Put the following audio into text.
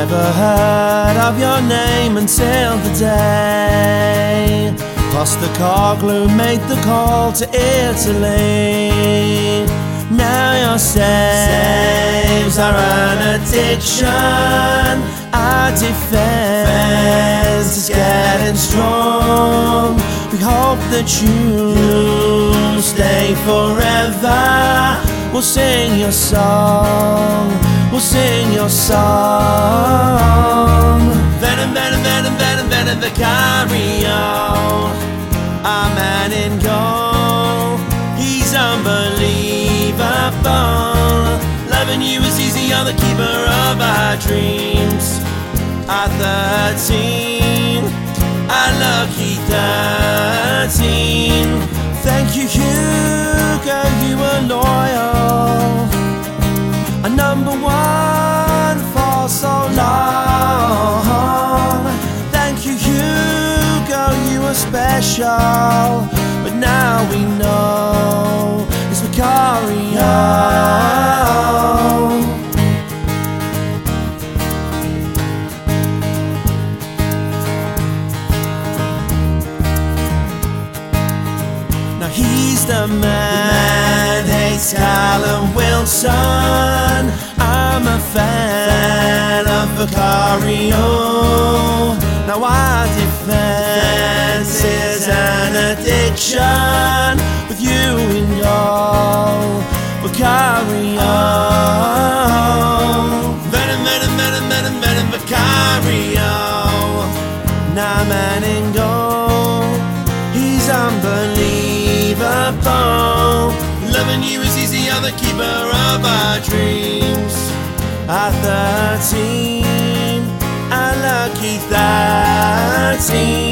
never heard of your name until the day Postecoglou made the call to Italy. Now your saves are an addiction. Our defense is getting strong. We hope that you stay forever. We'll sing your song. We'll sing your song. Venom, venom, venom, venom, venom, Vicario. Our man in goal. He's unbelievable. Loving you is easy, you're the keeper of our dreams. Our 13, our lucky 13. Thank you, Hugo, you were loyal. Were special. But now we know it's Vicario. Now he's the man, Man, hates Callum Wilson. I'm a fan of Vicario. Now our defense is an addiction with you in goal, Vicario. Venom, venom, venom, venom, venom, Vicario. Now man in goal, he's unbelievable. Loving you is easy, you're the keeper of our dreams. Our 13, 13.